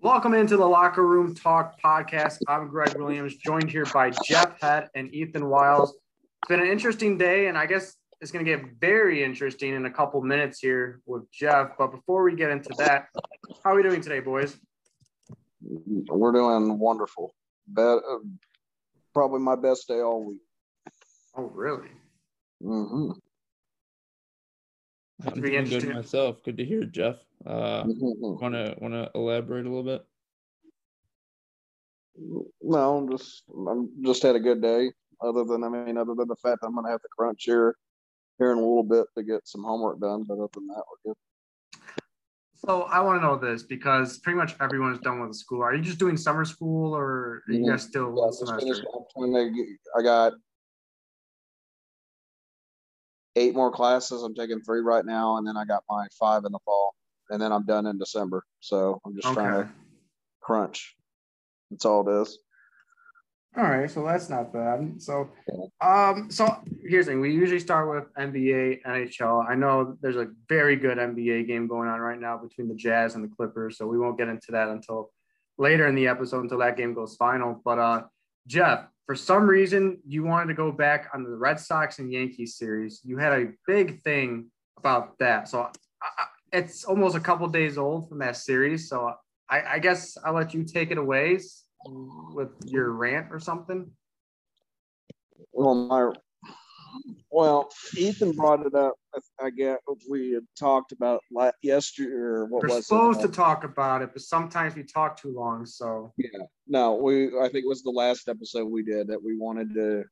Welcome into the Locker Room Talk podcast. I'm Greg Williams, joined here by Jeff Hett and Ethan Wiles. It's been an interesting day, and I guess it's going to get very interesting in a couple minutes here with Jeff. But before we get into that, how are we doing today, boys? We're doing wonderful. Be- probably my best day all week. Oh, really? Mm-hmm. I'm Pretty doing good myself. Good to hear, Jeff. Uh, Mm-hmm. wanna wanna elaborate a little bit? No, I'm just I'm just had a good day. Other than I mean, other than the fact that I'm gonna have to crunch here here in a little bit to get some homework done, but other than that, we're good. So I want to know this because pretty much everyone is done with school. Are you just doing summer school, or are you Mhm. guys still Yeah, one semester? finished up when they get- I got eight more classes. I'm taking three right now, and then I got my five in the fall, and then I'm done in December. So I'm just trying to crunch. That's all it is. All right, so that's not bad. So, um, so here's the thing: we usually start with NBA, NHL. I know there's a very good NBA game going on right now between the Jazz and the Clippers, so we won't get into that until later in the episode until that game goes final. But uh, Jeff, for some reason, you wanted to go back on the Red Sox and Yankees series. You had a big thing about that, so I, it's almost a couple days old from that series. So I, I guess I'll let you take it away with your rant or something. Well, my well, Ethan brought it up. I- guess we had talked about yesterday. Or what We're was supposed it? to talk about it, but sometimes we talk too long. So yeah, No, we. I think it was the last episode we did that we wanted to.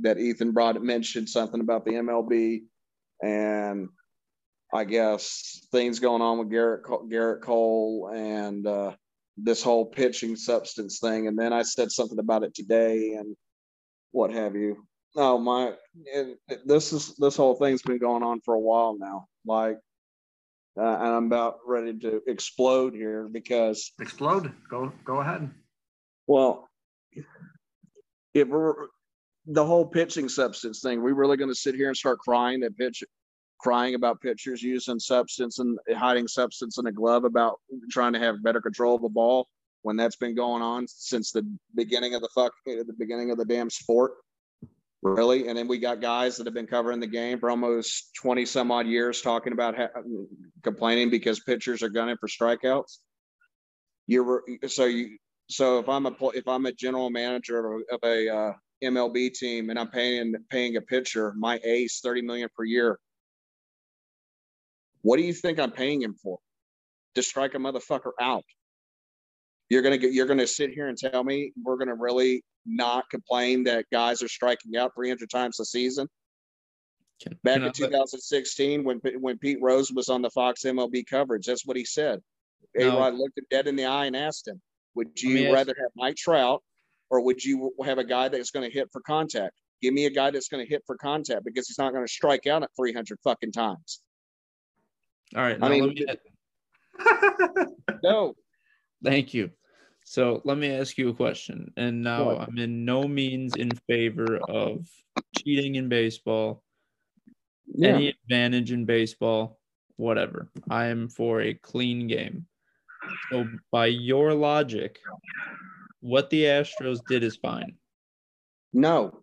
That Ethan brought it mentioned something about the MLB, and I guess things going on with Gerrit Gerrit Cole and uh, this whole pitching substance thing. And then I said something about it today and what have you. No, my it, it- this is this whole thing's been going on for a while now. Like, uh, and I'm about ready to explode here because explode. Go go ahead. well, if we're the whole pitching substance thing, we really going to sit here and start crying that pitch, crying about pitchers using substance and hiding substance in a glove about trying to have better control of the ball when that's been going on since the beginning of the fuck, the beginning of the damn sport. Really, and then we got guys that have been covering the game for almost twenty some odd years, talking about ha- complaining because pitchers are gunning for strikeouts. You're so you so if I'm a if I'm a general manager of a, of a uh, MLB team and I'm paying paying a pitcher my ace thirty million per year, what do you think I'm paying him for? To strike a motherfucker out. You're gonna get you're gonna sit here and tell me we're gonna really not complain that guys are striking out 300 times a season. Can, Back can in I- 2016, when when Pete Rose was on the Fox MLB coverage, that's what he said. A No. Rod looked him dead in the eye and asked him, "Would me you ask- rather have Mike Trout, or would you have a guy that's going to hit for contact? Give me a guy that's going to hit for contact because he's not going to strike out at 300 fucking times." all right. I mean, me, No, thank you. So let me ask you a question. And now I'm in no means in favor of cheating in baseball, yeah, any advantage in baseball, whatever. I am for a clean game. So by your logic, what the Astros did is fine. no,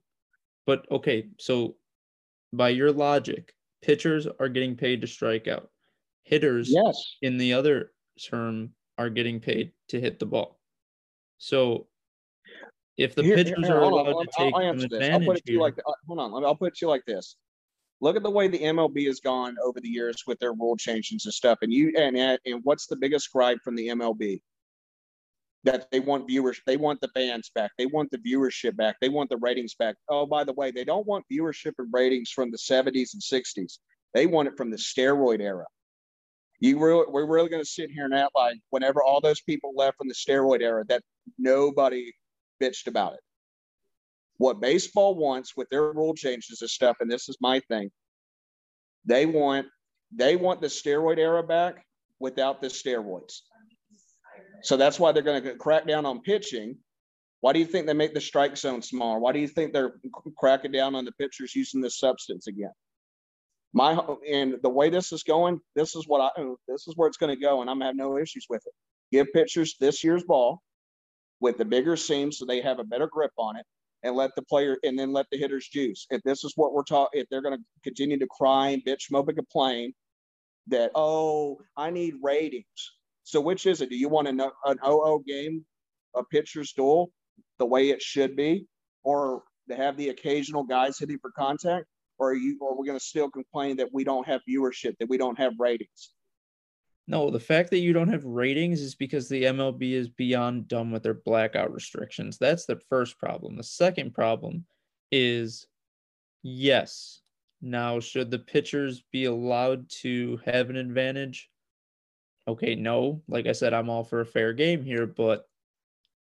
But okay, so by your logic, pitchers are getting paid to strike out. Hitters yes, in the other term are getting paid to hit the ball. So if the Here- pitchers here, are on, allowed I'll- to take I'll. I'll advantage put it to you here, like, uh, hold on, I'll put it to you like this. Look at the way the MLB has gone over the years with their rule changes and stuff. And you and and what's the biggest gripe from the MLB? That they want viewers, they want the fans back, they want the viewership back, they want the ratings back. Oh, by the way, they don't want viewership and ratings from the 70s and 60s. They want it from the steroid era. You really, we're really going to sit here and act like whenever all those people left from the steroid era, that nobody bitched about it. What baseball wants with their rule changes and stuff, and this is my thing, they want they want the steroid era back without the steroids. So that's why they're going to crack down on pitching, Why do you think they make the strike zone smaller? Why do you think they're cracking down on the pitchers using this substance again? My and the way this is going, this is what I this is where it's going to go, and I'm gonna have no issues with it. Give pitchers this year's ball with the bigger seams so they have a better grip on it, and let the player and then let the hitters juice. If this is what we're talking, if they're going to continue to cry and bitch, mope, and complain that oh, I need ratings. So which is it? Do you want an, an OO game, a pitcher's duel, the way it should be, or to have the occasional guys hitting for contact, or are you, or we're going to still complain that we don't have viewership, that we don't have ratings? No, the fact that you don't have ratings is because the MLB is beyond dumb with their blackout restrictions. That's the first problem. The second problem is yes. Now, should the pitchers be allowed to have an advantage? Okay, no. Like I said, I'm all for a fair game here, but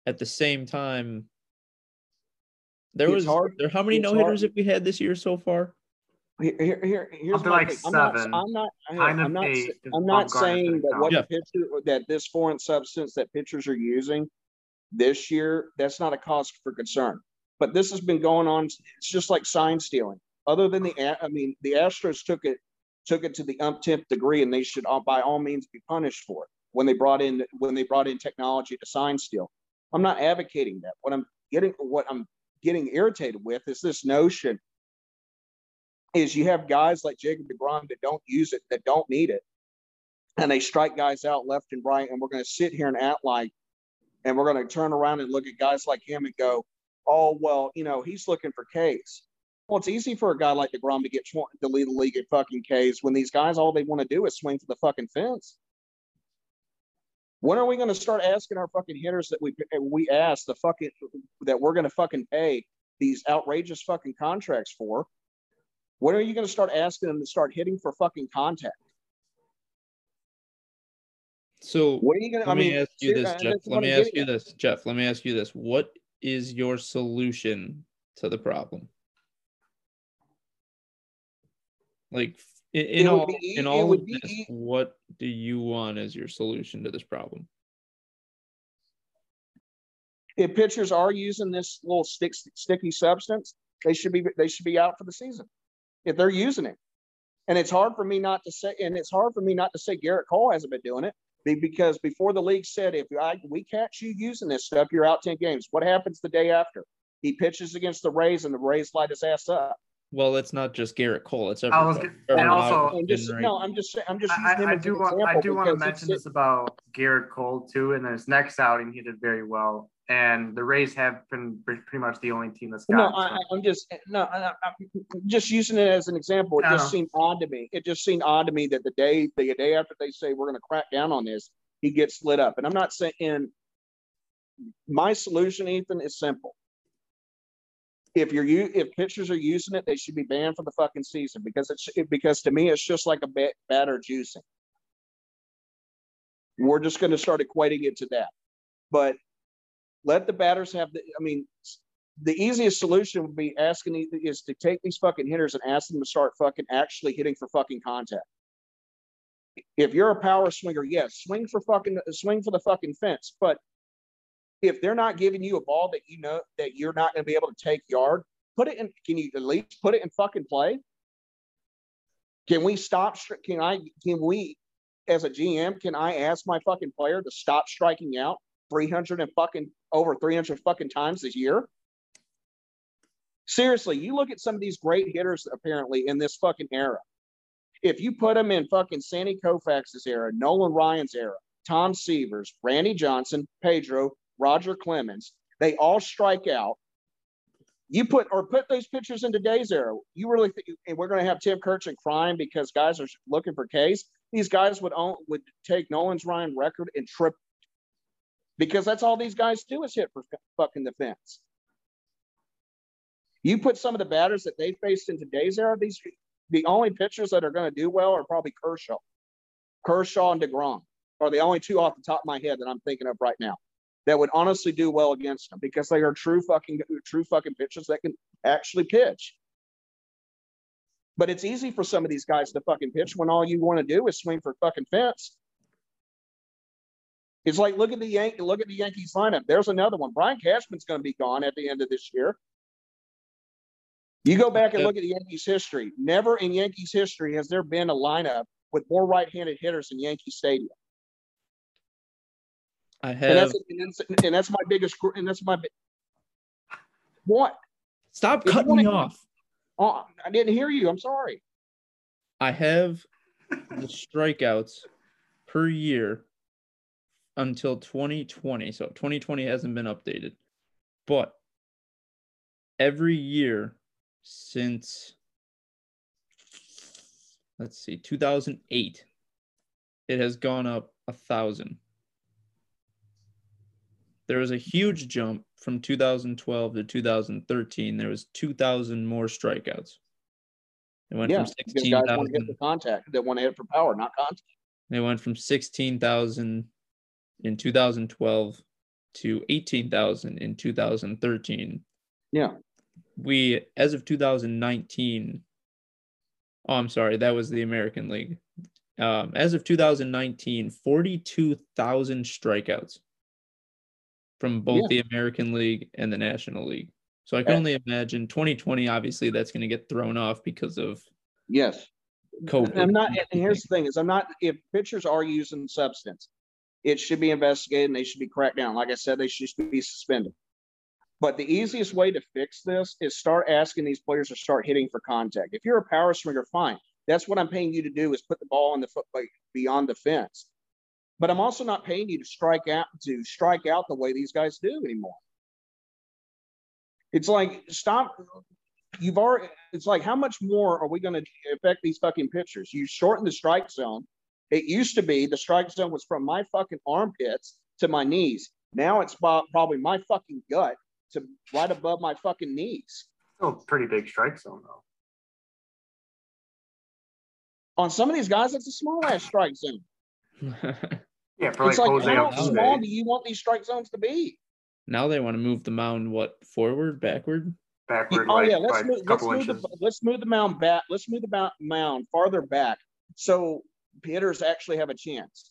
at the same time, there It's was hard- there how many no hitters have we had this year so far? Here, here, here- here's Up to my like thing. I'm not. I'm not, hey, Kind of I'm not, eight I'm not saying that what Yeah. the pitcher, that this foreign substance that pitchers are using this year, that's not a cause for concern. But this has been going on, it's just like sign stealing. Other than the, I mean, the Astros took it, took it to the umpteenth degree and they should all, by all means be punished for it when they brought in, when they brought in technology to sign steal. I'm not advocating that. What I'm getting, what I'm getting irritated with is this notion is you have guys like Jacob DeGrom that don't use it, that don't need it, and they strike guys out left and right, and we're going to sit here and act like, and we're going to turn around and look at guys like him and go, oh well, you know, he's looking for K's. Well, it's easy for a guy like DeGrom to get to lead the league at fucking K's when these guys all they want to do is swing for the fucking fence. When are we going to start asking our fucking hitters that we we ask the fucking that we're going to fucking pay these outrageous fucking contracts for? When are you going to start asking them to start hitting for fucking contact? So What are you going to? let I me mean, ask you this, Jeff. Let me ask you this, Jeff. Let me ask you this. What is your solution to the problem? Like in, in all be in all of be this, what do you want as your solution to this problem? If pitchers are using this little stick, sticky substance, they should be they should be out for the season. If they're using it, and it's hard for me not to say, and it's hard for me not to say Gerrit Cole hasn't been doing it because before the league said if I, we catch you using this stuff, you're out ten games. What happens the day after? He pitches against the Rays, and the Rays light his ass up. Well, it's not just Gerrit Cole. It's I was and also- out I'm just no, I'm just saying, I'm just I, using him I, I as do an want I example do want to because mention it's- this about Gerrit Cole too. And his next outing, he did very well. And the Rays have been pretty much the only team that's No, gotten. I, I'm just no, I, I'm just using it as an example. It I just uh-huh. seemed odd to me. It just seemed odd to me that the day the day after they say we're going to crack down on this, he gets lit up. And I'm not saying my solution, Ethan, is simple. If you're you if pitchers are using it, they should be banned for the fucking season because it's because to me it's just like a ba- batter juicing. We're just going to start equating it to that, but let the batters have the. I mean, the easiest solution would be asking is to take these fucking hitters and ask them to start fucking actually hitting for fucking contact. If you're a power swinger, yes, swing for fucking swing for the fucking fence. But if they're not giving you a ball that you know that you're not going to be able to take yard, put it in. Can you at least put it in fucking play? Can we stop? Can I? Can we, as a GM, can I ask my fucking player to stop striking out 300 and fucking over 300 fucking times this year? Seriously, you look at some of these great hitters apparently in this fucking era. If you put them in fucking Sandy Koufax's era, Nolan Ryan's era, Tom Seaver's, Randy Johnson, Pedro, Roger Clemens, they all strike out. You put or put those pitchers in today's era. You really think and we're going to have Tim Kurkjian crying because guys are looking for K's? These guys would own, would take Nolan's Ryan record and trip because that's all these guys do is hit for fucking the fence. You put some of the batters that they faced in today's era, these the only pitchers that are going to do well are probably Kershaw. Kershaw and DeGrom are the only two off the top of my head that I'm thinking of right now that would honestly do well against them because they are true fucking true fucking pitchers that can actually pitch. But it's easy for some of these guys to fucking pitch when all you want to do is swing for fucking fence. It's like look at the Yan- look at the Yankees lineup. There's another one. Brian Cashman's going to be gone at the end of this year. You go back and look at the Yankees history. Never in Yankees history has there been a lineup with more right-handed hitters in Yankee Stadium. I And have. that's, and that's and that's my biggest and that's my what? Stop if cutting me off. Oh, I didn't hear you. I'm sorry. I have the strikeouts per year until 2020. So 2020 hasn't been updated. But every year since let's see, 2008, it has gone up a thousand. There was a huge jump from 2012 to 2013. There was 2,000 more strikeouts. It went Yeah, from because guys want to hit 16,000. contact. They want to hit for power, not contact. They went from 16,000 in 2012 to 18,000 in 2013. Yeah. We, as of 2019, oh, I'm sorry, that was the American League. Um, as of 2019, 42,000 strikeouts from both Yeah. the American League and the National League. So I can only imagine 2020, obviously, that's going to get thrown off because of Yes. COVID. I'm not. And here's the thing: is I'm not. If pitchers are using substance, it should be investigated and they should be cracked down. Like I said, they should be suspended. But the easiest way to fix this is start asking these players to start hitting for contact. If you're a power swinger, fine. That's what I'm paying you to do is put the ball in the foot beyond the fence. But I'm also not paying you to strike out to strike out the way these guys do anymore. It's like stop. You've already. It's like how much more are we going to affect these fucking pitchers? You shorten the strike zone. It used to be the strike zone was from my fucking armpits to my knees. Now it's probably my fucking gut to right above my fucking knees. Still a pretty big strike zone though. On some of these guys, it's a small ass strike zone. Yeah, for like, it's like Jose how small do you want these strike zones to be? now they want to move the mound what forward, backward? Backward, oh like, yeah, let's by move, a let's move the let's move the mound back. Let's move the mound, mound farther back so hitters actually have a chance.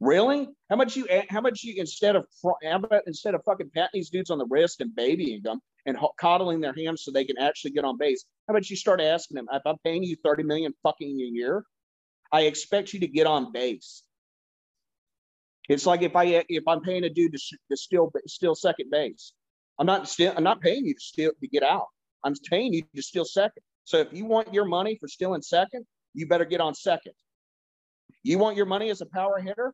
Really? How much you? How much you instead of instead of fucking patting these dudes on the wrist and babying them and coddling their hands so they can actually get on base? How about you start asking them? If I'm paying you thirty million fucking a year, I expect you to get on base. It's like if I if I'm paying a dude to, to steal steal second base, I'm not still I'm not paying you to steal to get out. I'm paying you to steal second. So if you want your money for stealing second, you better get on second. You want your money as a power hitter?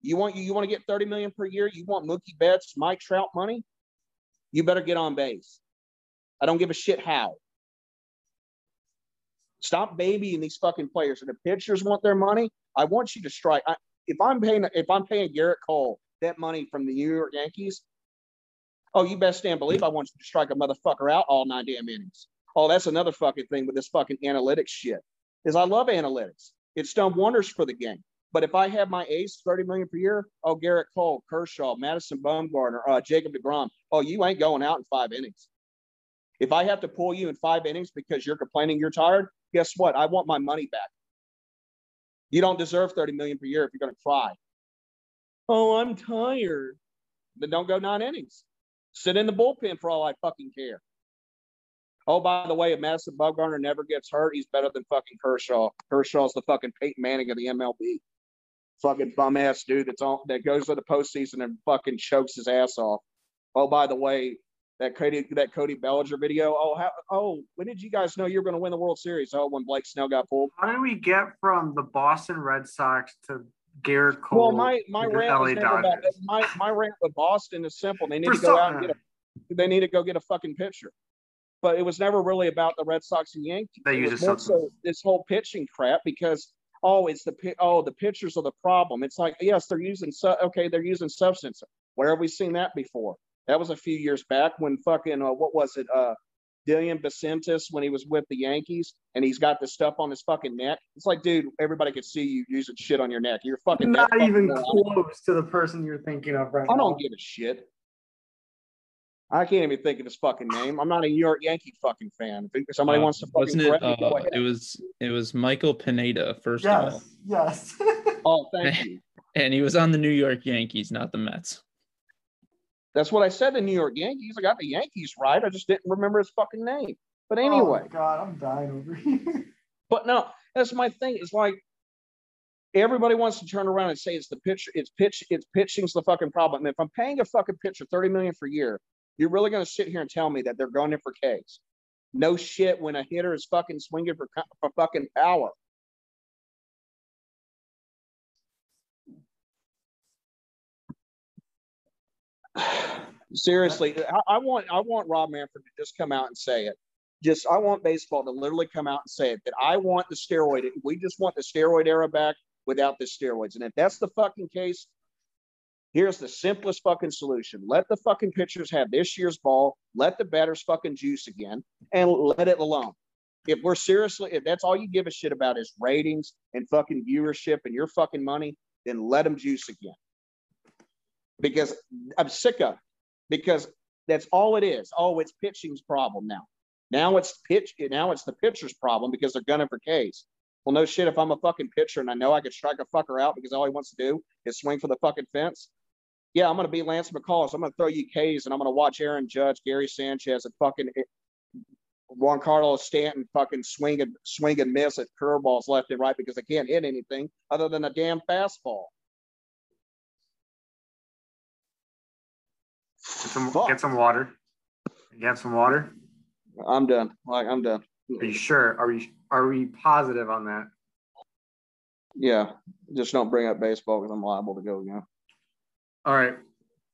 You want you, you want to get 30 million per year? You want Mookie Betts, Mike Trout money? You better get on base. I don't give a shit how. Stop babying these fucking players. And if pitchers want their money, I want you to strike. I, if I'm paying if I'm paying Gerrit Cole that money from the New York Yankees, oh, you best stand believe I want you to strike a motherfucker out all nine damn innings. Oh, that's another fucking thing with this fucking analytics shit. Is I love analytics. It's done wonders for the game. But if I have my ace 30 million per year, oh Gerrit Cole, Kershaw, Madison Bumgarner, uh, Jacob DeGrom, oh, you ain't going out in five innings. If I have to pull you in five innings because you're complaining you're tired, guess what? I want my money back. You don't deserve 30 million per year if you're going to cry. Oh, I'm tired. Then don't go nine innings. Sit in the bullpen for all I fucking care. Oh, by the way, if Madison Bumgarner never gets hurt, he's better than fucking Kershaw. Kershaw's the fucking Peyton Manning of the MLB. Fucking bum ass dude that's on that goes to the postseason and fucking chokes his ass off. Oh, by the way, that Cody that Cody Bellinger video. Oh, how, oh, when did you guys know you were going to win the World Series? Oh, when Blake Snell got pulled. How did we get from the Boston Red Sox to Gerrit Cole? Well, my my rant was never about my my rant with Boston is simple. They need to go out and get a they need to go get a fucking pitcher. But it was never really about the Red Sox and Yankees. They use a more so substance. this whole pitching crap because oh, it's the pi- oh the pitchers are the problem. It's like yes, they're using su- okay, they're using substance. Where have we seen that before? That was a few years back when fucking uh, what was it? Uh, Dillian Bacentis when he was with the Yankees and he's got the stuff on his fucking neck. It's like, dude, everybody could see you using shit on your neck. You're fucking Not that fucking even close to the person you're thinking of right I now. don't give a shit. I can't even think of his fucking name. I'm not a New York Yankee fucking fan. If somebody Uh, wants to fucking wasn't it? correct me, go Uh, ahead. it was it was Michael Pineda first of all. Yes, yes. Oh, thank you. And he was on the New York Yankees, not the Mets. That's what I said. The New York Yankees. I got the Yankees right. I just didn't remember his fucking name. But anyway, oh God, I'm dying over here. but no, that's my thing. It's like everybody wants to turn around and say it's the pitch, it's pitch, it's pitching's the fucking problem. And if I'm paying a fucking pitcher 30 million for a year, you're really going to sit here and tell me that they're going in for Ks. No shit when a hitter is fucking swinging for, for fucking power. Seriously, I, I, want I want Rob Manfred to just come out and say it. Just I want baseball to literally come out and say it that I want the steroid. We just want the steroid era back without the steroids. And if that's the fucking case, here's the simplest fucking solution. Let the fucking pitchers have this year's ball. Let the batters fucking juice again, and let it alone. If we're seriously, if that's all you give a shit about is ratings and fucking viewership and your fucking money, then let them juice again because I'm sick of it. Because that's all it is. Oh, it's pitching's problem now. Now it's pitch. Now it's the pitcher's problem because they're gunning for K's. Well, no shit. If I'm a fucking pitcher and I know I could strike a fucker out because all he wants to do is swing for the fucking fence, yeah, I'm gonna be Lance McCullers. I'm gonna throw you K's and I'm gonna watch Aaron Judge, Gary Sanchez, and fucking eh, Giancarlo Stanton fucking swing and swing and miss at curveballs left and right because they can't hit anything other than a damn fastball. Get some, get some water. You have some water? I'm done. Like I'm done. Are you sure? Are we are we positive on that? Yeah. Just don't bring up baseball because I'm liable to go again. All right.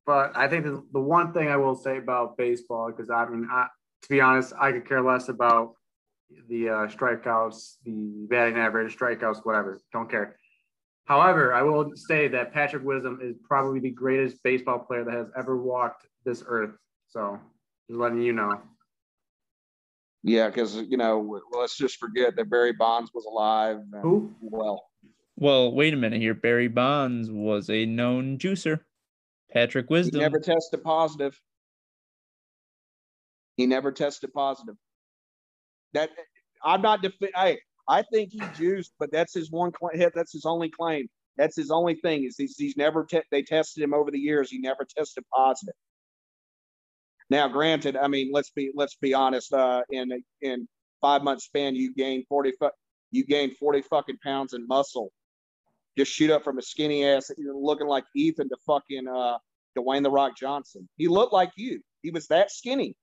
But I think the, the one thing I will say about baseball, because I mean, I, to be honest, I could care less about the uh, strikeouts, the batting average, strikeouts, whatever. Don't care. However, I will say that Patrick Wisdom is probably the greatest baseball player that has ever walked this earth. So just letting you know. Yeah, because you know, let's just forget that Barry Bonds was alive. Who? Well. Well, wait a minute here. Barry Bonds was a known juicer. Patrick Wisdom. He never tested positive. He never tested positive. That I'm not defi- Hey, I think he juiced, but that's his one claim. That's his only claim. That's his only thing is he's, he's never te- they tested him over the years. He never tested positive. Now, granted, I mean, let's be let's be honest. Uh, in in five month span, you gained forty you gained forty fucking pounds in muscle. Just shoot up from a skinny ass, looking like Ethan to fucking uh, Dwayne the Rock Johnson. He looked like you. He was that skinny.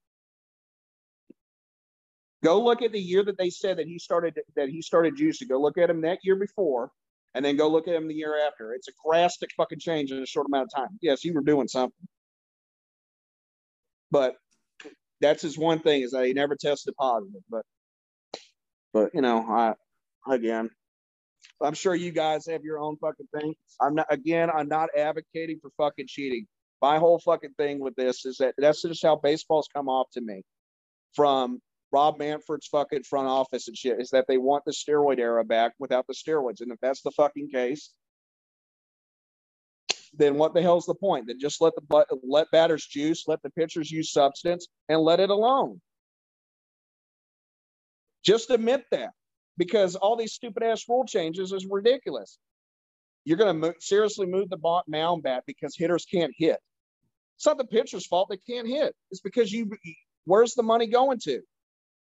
Go look at the year that they said that he started that he started juicing. Go look at him that year before, and then go look at him the year after. It's a drastic fucking change in a short amount of time. Yes, you were doing something, but that's his one thing is that he never tested positive. But, but you know, I again, I'm sure you guys have your own fucking thing. I'm not again. I'm not advocating for fucking cheating. My whole fucking thing with this is that that's just how baseball's come off to me from Rob Manfred's fucking front office and shit is that they want the steroid era back without the steroids. And if that's the fucking case, then what the hell's the point? Then just let the let batters juice, let the pitchers use substance, and let it alone. Just admit that, because all these stupid ass rule changes is ridiculous. You're going to mo- seriously move the mound back because hitters can't hit. It's not the pitcher's fault they can't hit. It's because you. Where's the money going to?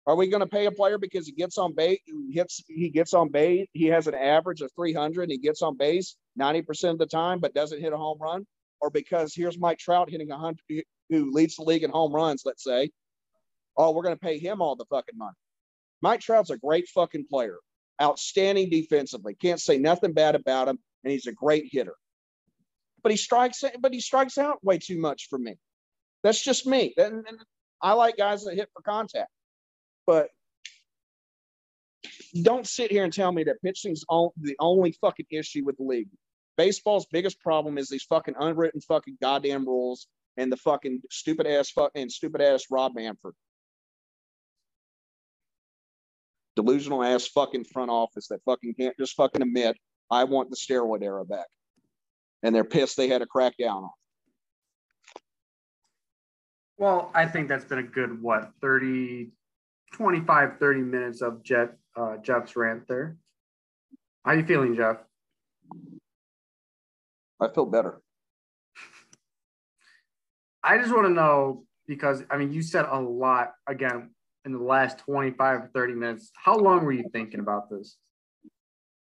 Are we going to pay a player because he gets on base, hits, he gets on base, he has an average of 300 and he gets on base 90% of the time, but doesn't hit a home run? Or because here's Mike Trout hitting 100, who leads the league in home runs, let's say. Oh, we're going to pay him all the fucking money. Mike Trout's a great fucking player, outstanding defensively. Can't say nothing bad about him, and he's a great hitter. But he strikes, but he strikes out way too much for me. That's just me. And I like guys that hit for contact. But don't sit here and tell me that pitching's all, the only fucking issue with the league. Baseball's biggest problem is these fucking unwritten fucking goddamn rules and the fucking stupid ass fuck and stupid ass Rob Manfred. Delusional ass fucking front office that fucking can't just fucking admit I want the steroid era back. And they're pissed they had a crackdown on. Well, I think that's been a good what 30 25, 30 minutes of Jeff, uh, Jeff's rant there. How you feeling, Jeff? I feel better. I just want to know because I mean, you said a lot again in the last 25 or 30 minutes. How long were you thinking about this?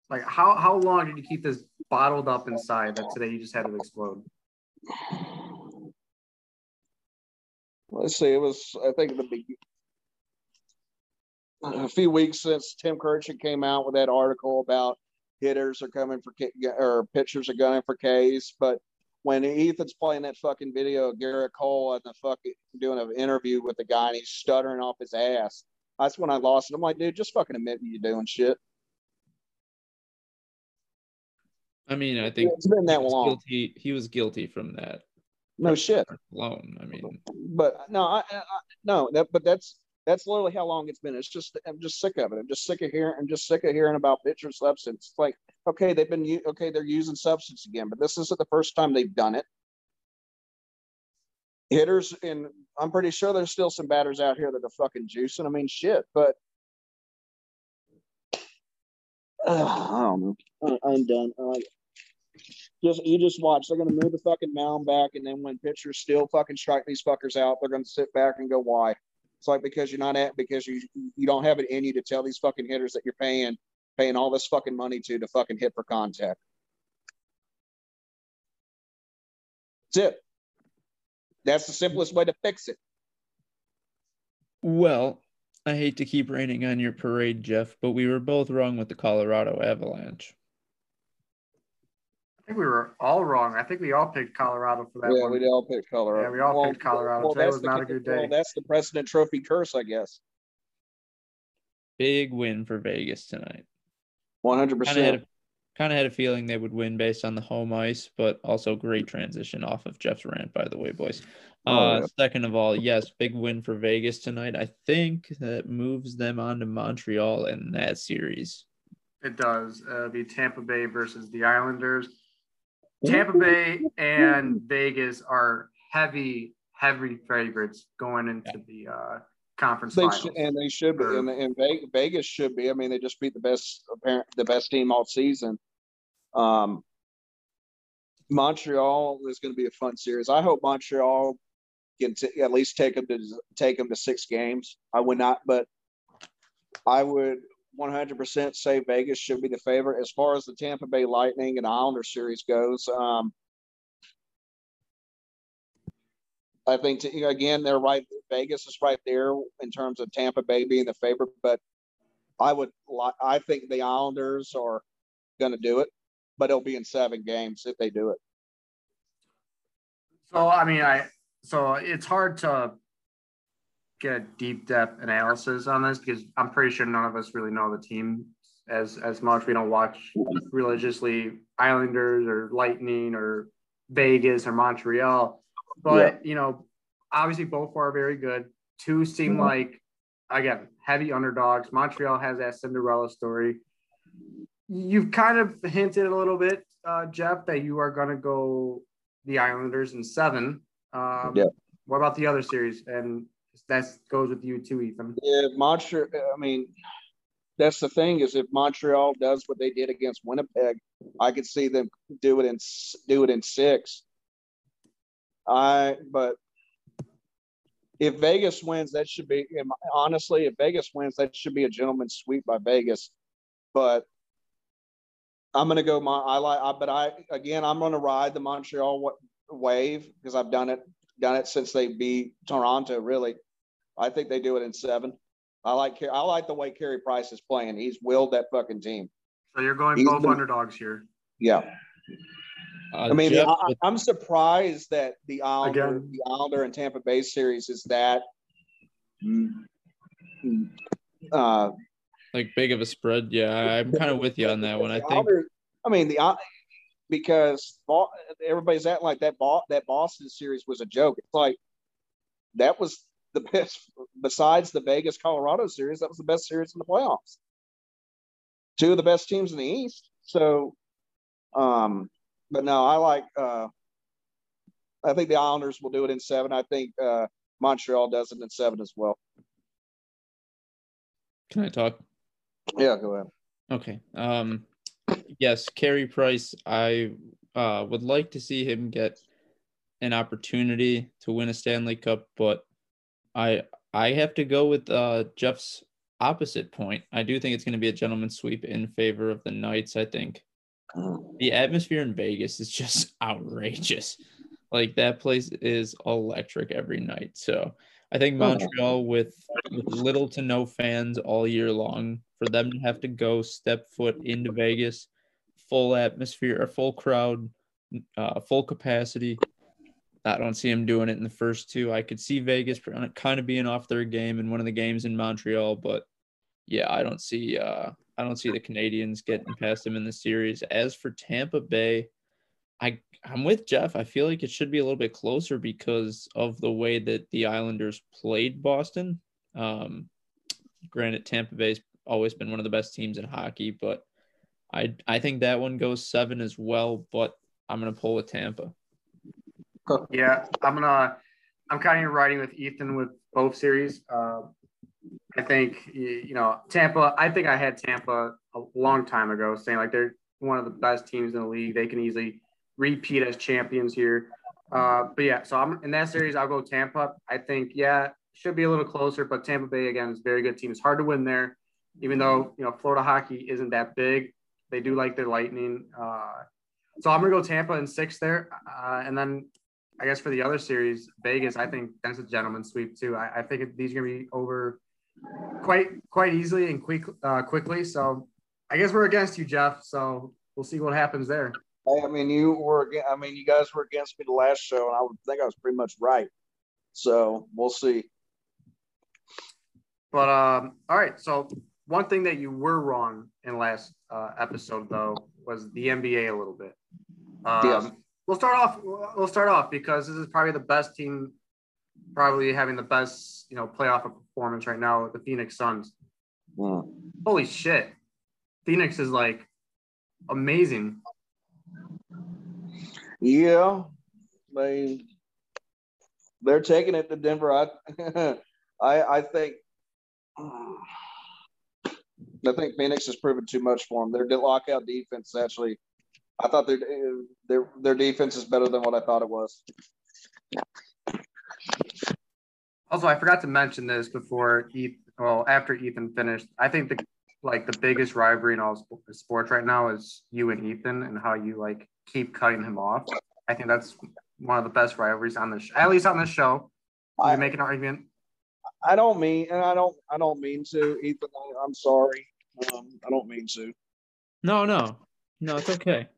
Like, how, how long did you keep this bottled up inside that today you just had to explode? Let's see. It was, I think, the big, a few weeks since Tim Kurkjian came out with that article about hitters are coming for or pitchers are gunning for K's. But when Ethan's playing that fucking video of Gerrit Cole and the fucking doing an interview with the guy and he's stuttering off his ass, that's when I lost it. I'm like, dude, just fucking admit you're doing shit. I mean, I think it's been that long. Guilty, he was guilty from that. No shit. Alone. I mean, but no, I, I no, that, but that's that's literally how long it's been. It's just I'm just sick of it. I'm just sick of hearing. I'm just sick of hearing about pitcher substance. It's like okay, they've been okay, they're using substance again, but this isn't the first time they've done it. Hitters, and I'm pretty sure there's still some batters out here that are fucking juicing. I mean, shit, but uh, I don't know. I, am done. Just you just watch. They're gonna move the fucking mound back, and then when pitchers still fucking strike these fuckers out, they're gonna sit back and go, "Why?" It's like because you're not at because you you don't have it in you to tell these fucking hitters that you're paying paying all this fucking money to to fucking hit for contact. That's it. That's the simplest way to fix it. Well, I hate to keep raining on your parade, Jeff, but we were both wrong with the Colorado Avalanche I think we were all wrong. I think we all picked Colorado for that yeah, one. we all picked Colorado. Yeah, we all well, picked Colorado. Well, Today was not a good day. Well, that's the President Trophy curse, I guess. Big win for Vegas tonight. One hundred percent. Kind of had a feeling they would win based on the home ice, but also great transition off of Jeff's rant, by the way, boys. Oh, uh, yeah. Second of all, yes, big win for Vegas tonight. I think that moves them on to Montreal in that series. It does. Uh, the Tampa Bay versus the Islanders. Tampa Bay and Vegas are heavy, heavy favorites going into the uh, conference they finals. Should, and they should be, and, and, Vegas should be. I mean, they just beat the best, apparent, the best team all season. Um, Montreal is going to be a fun series. I hope Montreal can t- at least take them to take them to six games. I would not, but I would 100% say Vegas should be the favorite. As far as the Tampa Bay Lightning and Islander series goes, um, I think to, again they're right. Vegas is right there in terms of Tampa Bay being the favorite, but I would I think the Islanders are going to do it, but it'll be in seven games if they do it. So I mean, I so it's hard to get a deep depth analysis on this because I'm pretty sure none of us really know the team as as much. We don't watch religiously Islanders or Lightning or Vegas or Montreal, but yeah. you know, obviously both are very good. Two seem mm-hmm. like again heavy underdogs. Montreal has that Cinderella story. You've kind of hinted a little bit, uh, Jeff, that you are going to go the Islanders in seven. Um, yeah. What about the other series? And that goes with you too, Ethan. Yeah, Montreal. I mean, that's the thing is if Montreal does what they did against Winnipeg, I could see them do it in do it in six. I but if Vegas wins, that should be honestly, if Vegas wins, that should be a gentleman's sweep by Vegas. But I'm gonna go my I like, I, but I again, I'm gonna ride the Montreal wave because I've done it done it since they beat Toronto. Really, I think they do it in seven. I like I like the way Carey Price is playing. He's willed that fucking team. So you're going He's both been, underdogs here. Yeah. Uh, I mean, Jeff, I, am surprised that the Islander, again, the Islander and Tampa Bay series is that uh, like big of a spread. Yeah, I'm kind of with you on that one. I think. I mean, the because everybody's acting like that. That Boston series was a joke. It's like that was the best. Besides the Vegas Colorado series, that was the best series in the playoffs. Two of the best teams in the East. So, um, but no, I like. Uh, I think the Islanders will do it in seven. I think uh, Montreal does it in seven as well. Can I talk? Yeah, go ahead. Okay. Um, yes, Carey Price. I uh, would like to see him get an opportunity to win a Stanley Cup, but I I have to go with uh, Jeff's opposite point. I do think it's going to be a gentleman's sweep in favor of the Knights. I think the atmosphere in Vegas is just outrageous. Like that place is electric every night. So I think Montreal with, with little to no fans all year long, for them to have to go step foot into Vegas, full atmosphere, or full crowd, uh, full capacity. I don't see them doing it in the first two. I could see Vegas kind of being off their game in one of the games in Montreal, but yeah, I don't see uh, I don't see the Canadiens getting past them in the series. As for Tampa Bay, I I'm with Jeff. I feel like it should be a little bit closer because of the way that the Islanders played Boston. Um, granted, Tampa Bay's always been one of the best teams in hockey, but I I think that one goes seven as well. But I'm gonna pull with Tampa. Yeah, I'm gonna. I'm kind of riding with Ethan with both series. Uh, I think you know Tampa. I think I had Tampa a long time ago, saying like they're one of the best teams in the league. They can easily repeat as champions here. Uh, but yeah, so I'm in that series. I'll go Tampa. I think yeah, should be a little closer, but Tampa Bay again is a very good team. It's hard to win there, even though you know Florida hockey isn't that big. They do like their Lightning. Uh, so I'm gonna go Tampa in six there, uh, and then I guess for the other series, Vegas. I think that's a gentleman sweep too. I, I think these are gonna be over quite quite easily and quick uh, quickly. So I guess we're against you, Jeff. So we'll see what happens there. I mean, you were. I mean, you guys were against me the last show, and I would think I was pretty much right. So we'll see. But um, all right. So one thing that you were wrong in last uh, episode, though, was the NBA a little bit. Um, yes. We'll start off. We'll start off because this is probably the best team, probably having the best you know playoff performance right now. With the Phoenix Suns. Wow. Holy shit! Phoenix is like amazing. Yeah, they they're taking it to Denver. I I, I think I think Phoenix has proven too much for them. Their lockout defense actually, I thought their their their defense is better than what I thought it was. Also, I forgot to mention this before Ethan. Well, after Ethan finished, I think the like the biggest rivalry in all sports right now is you and Ethan and how you like keep cutting him off. I think that's one of the best rivalries on the sh- at least on this show. I you make an argument. I don't mean, and I don't, I don't mean to, Ethan. I'm sorry. Um, I don't mean to. No, no, no. It's okay.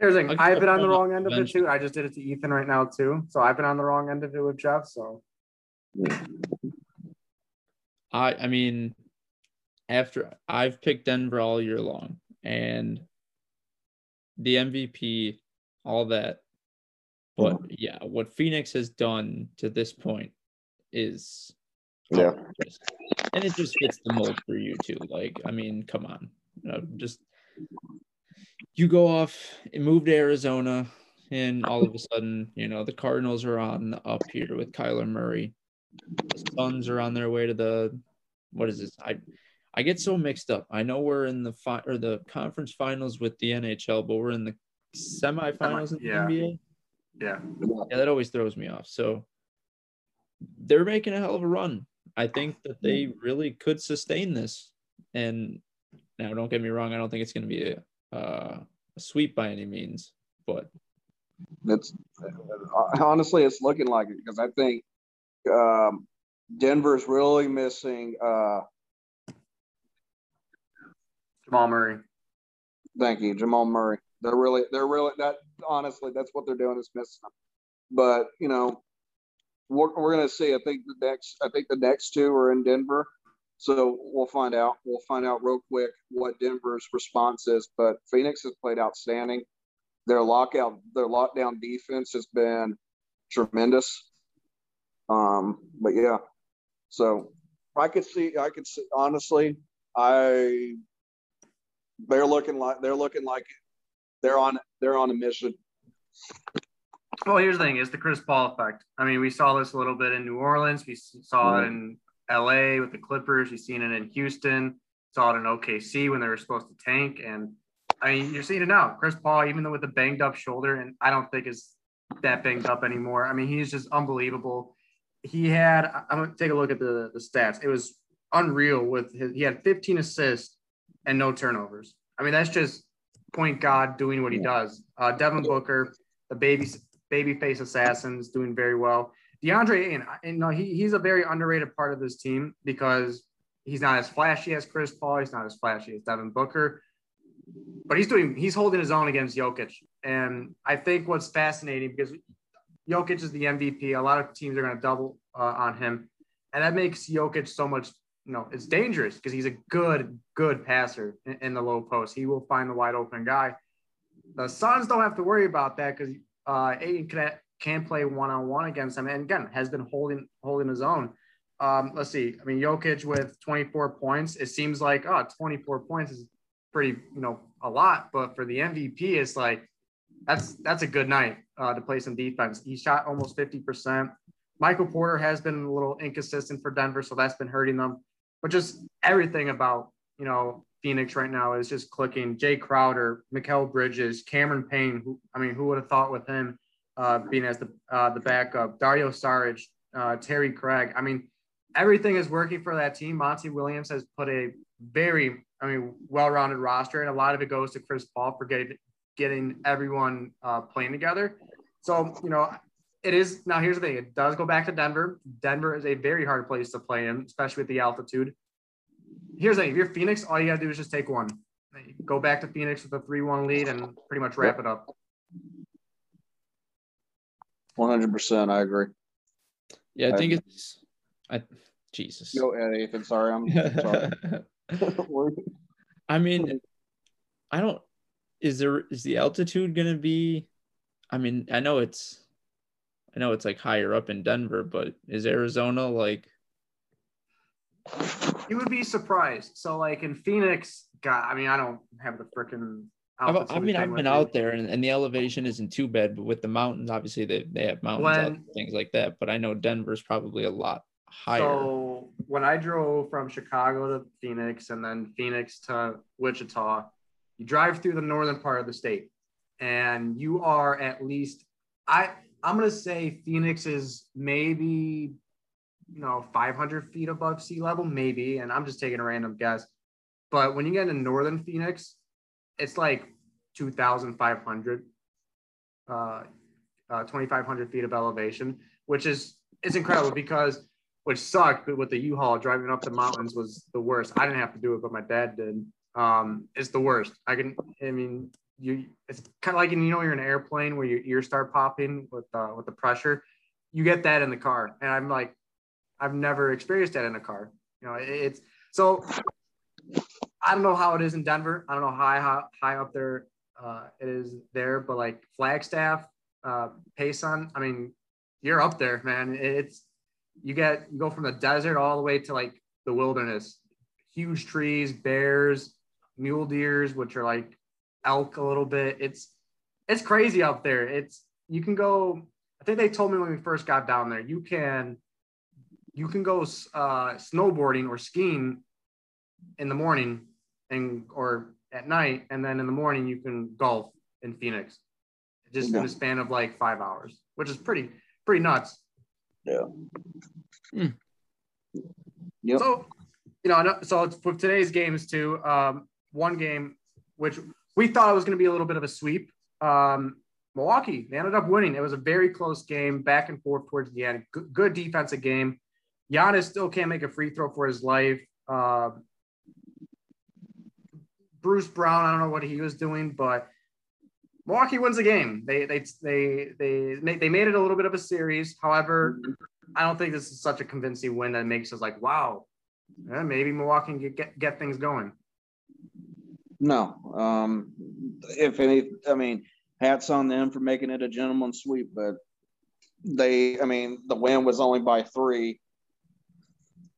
Here's the thing. I've been on the wrong end of it too. I just did it to Ethan right now too. So I've been on the wrong end of it with Jeff. So. I I mean, after I've picked Denver all year long, and the MVP, all that. But yeah, what Phoenix has done to this point is yeah, and it just fits the mold for you too. Like, I mean, come on, you know, just you go off and move to Arizona, and all of a sudden, you know, the Cardinals are on the up here with Kyler Murray. The Suns are on their way to the what is this? I I get so mixed up. I know we're in the fi- or the conference finals with the NHL, but we're in the semifinals in the yeah. NBA. Yeah. Yeah, that always throws me off. So they're making a hell of a run. I think that they really could sustain this. And now, don't get me wrong, I don't think it's going to be a, uh, a sweep by any means, but that's honestly, it's looking like it because I think um, Denver's really missing uh, Jamal Murray. Thank you, Jamal Murray. They're really, they're really that. Honestly, that's what they're doing is missing them. But you know, we're, we're gonna see. I think the next, I think the next two are in Denver, so we'll find out. We'll find out real quick what Denver's response is. But Phoenix has played outstanding. Their lockout, their lockdown defense has been tremendous. Um, but yeah, so I could see, I could see honestly, I they're looking like they're looking like they're on they're on a mission. Well, here's the thing: is the Chris Paul effect. I mean, we saw this a little bit in New Orleans. We saw mm-hmm. it in L.A. with the Clippers. You've seen it in Houston. Saw it in OKC when they were supposed to tank. And I mean, you're seeing it now. Chris Paul, even though with a banged up shoulder, and I don't think is that banged up anymore. I mean, he's just unbelievable. He had, I'm gonna take a look at the the stats. It was unreal with his. He had 15 assists and no turnovers. I mean, that's just point God doing what he does. Uh, Devin Booker, the baby baby face assassins, doing very well. DeAndre Ayton, you know, he, he's a very underrated part of this team because he's not as flashy as Chris Paul. He's not as flashy as Devin Booker, but he's doing he's holding his own against Jokic. And I think what's fascinating because Jokic is the MVP. A lot of teams are going to double uh, on him, and that makes Jokic so much. You know, it's dangerous because he's a good, good passer in, in, the low post. He will find the wide open guy. The Suns don't have to worry about that because uh, Ayton can, can play one on one against them, and again has been holding holding his own. Um, let's see. I mean, Jokic with 24 points. It seems like oh, 24 points is pretty, you know, a lot. But for the MVP, it's like that's that's a good night uh, to play some defense. He shot almost 50%. Michael Porter has been a little inconsistent for Denver, so that's been hurting them. But just everything about you know Phoenix right now is just clicking. Jae Crowder, Mikal Bridges, Cameron Payne. Who I mean, who would have thought with him being as the uh, the backup? Dario Saric, uh, Torrey Craig. I mean, everything is working for that team. Monty Williams has put a very, I mean, well-rounded roster, and a lot of it goes to Chris Paul for getting getting everyone uh, playing together. So you know, it is now. Here's the thing: it does go back to Denver. Denver is a very hard place to play in, especially with the altitude. Here's the thing: if you're Phoenix, all you gotta do is just take one. Go back to Phoenix with a three-one lead and pretty much wrap it up. One hundred percent, I agree. Yeah, I think it's I Jesus. Go ahead, Ethan. Sorry, I'm sorry. I mean, I don't. Is there is the altitude gonna be? I mean, I know it's, I know it's like higher up in Denver, but is Arizona like? You would be surprised. So, like in Phoenix, God, I mean, I don't have the freaking. I mean, I've been out there, and, and the elevation isn't too bad, but with the mountains, obviously they, they have mountains, when, things like that. But I know Denver's probably a lot higher. So when I drove from Chicago to Phoenix and then Phoenix to Wichita, you drive through the northern part of the state, and you are at least I I'm gonna say Phoenix is maybe you know 500 feet above sea level, maybe, and I'm just taking a random guess. But when you get into northern Phoenix, it's like 2,500, uh, uh, 2,500 feet of elevation, which is it's incredible because which sucked. But with the U-Haul driving up the mountains was the worst. I didn't have to do it, but my dad did. Um, it's the worst. I can. I mean, you. It's kind of like you know you're in an airplane where your ears start popping with uh, with the pressure. You get that in the car, and I'm like, I've never experienced that in a car. You know, it's so. I don't know how it is in Denver. I don't know how high, up there uh, it is there, but like Flagstaff, uh, Payson, I mean, you're up there, man. It's you get you go from the desert all the way to like the wilderness huge trees bears mule deers which are like elk a little bit it's it's crazy out there it's you can go i think they told me when we first got down there you can you can go uh, snowboarding or skiing in the morning and or at night and then in the morning you can golf in phoenix just in a span of like five hours which is pretty pretty nuts yeah. Mm. Yep. So, you know, so for today's games too, um, one game which we thought it was going to be a little bit of a sweep. Um, Milwaukee, they ended up winning. It was a very close game, back and forth towards the end. Good, good defensive game. Giannis still can't make a free throw for his life. Uh, Bruce Brown, I don't know what he was doing, but Milwaukee wins the game. They they they they they made it a little bit of a series. However, I don't think this is such a convincing win that makes us like, wow, yeah, maybe Milwaukee can get, get things going. No, um, if any, I mean, hats on them for making it a gentleman sweep, but they, I mean, the win was only by three.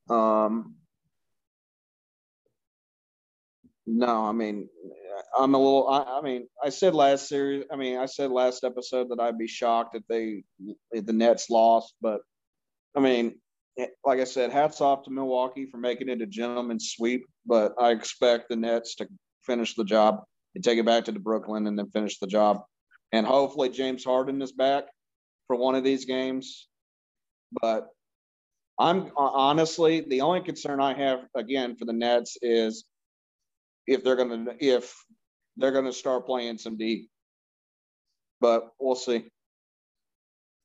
Um, no, I mean, I'm a little. I, I, mean, I said last series. I mean, I said last episode that I'd be shocked if they if the Nets lost, but I mean, eh, like I said, hats off to Milwaukee for making it a gentleman's sweep. But I expect the Nets to finish the job. You take it back to the Brooklyn and then finish the job. And hopefully James Harden is back for one of these games. But I'm honestly the only concern I have again for the Nets is if they're gonna if they're gonna start playing some deep. But we'll see.